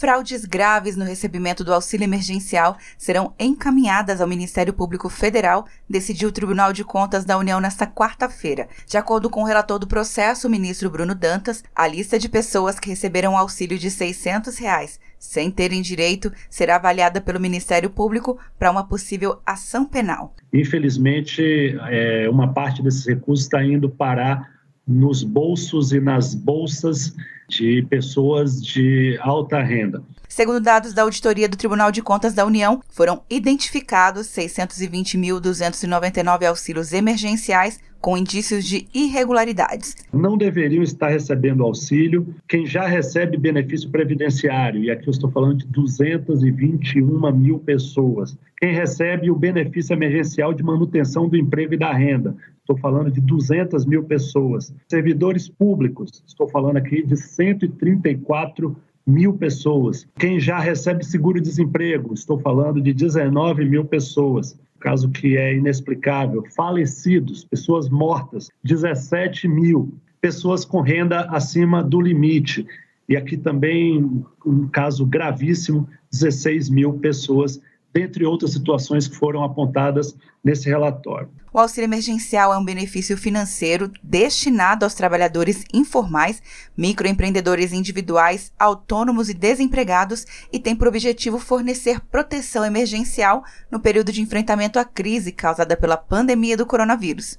Fraudes graves no recebimento do auxílio emergencial serão encaminhadas ao Ministério Público Federal, decidiu o Tribunal de Contas da União nesta quarta-feira. De acordo com o relator do processo, o ministro Bruno Dantas, a lista de pessoas que receberam auxílio de 600 reais sem terem direito será avaliada pelo Ministério Público para uma possível ação penal. Infelizmente, é, uma parte desses recursos está indo parar nos bolsos e nas bolsas de pessoas de alta renda. Segundo dados da Auditoria do Tribunal de Contas da União, foram identificados 620.299 auxílios emergenciais com indícios de irregularidades. Não deveriam estar recebendo auxílio quem já recebe benefício previdenciário, e aqui eu estou falando de 221 mil pessoas. Quem recebe o benefício emergencial de manutenção do emprego e da renda, estou falando de 200 mil pessoas. Servidores públicos, estou falando aqui de 134 mil pessoas. Quem já recebe seguro-desemprego, estou falando de 19 mil pessoas. Caso que é inexplicável. Falecidos, pessoas mortas, 17 mil. Pessoas com renda acima do limite. E aqui também um caso gravíssimo: 16 mil pessoas dentre outras situações que foram apontadas nesse relatório. O auxílio emergencial é um benefício financeiro destinado aos trabalhadores informais, microempreendedores individuais, autônomos e desempregados e tem por objetivo fornecer proteção emergencial no período de enfrentamento à crise causada pela pandemia do coronavírus.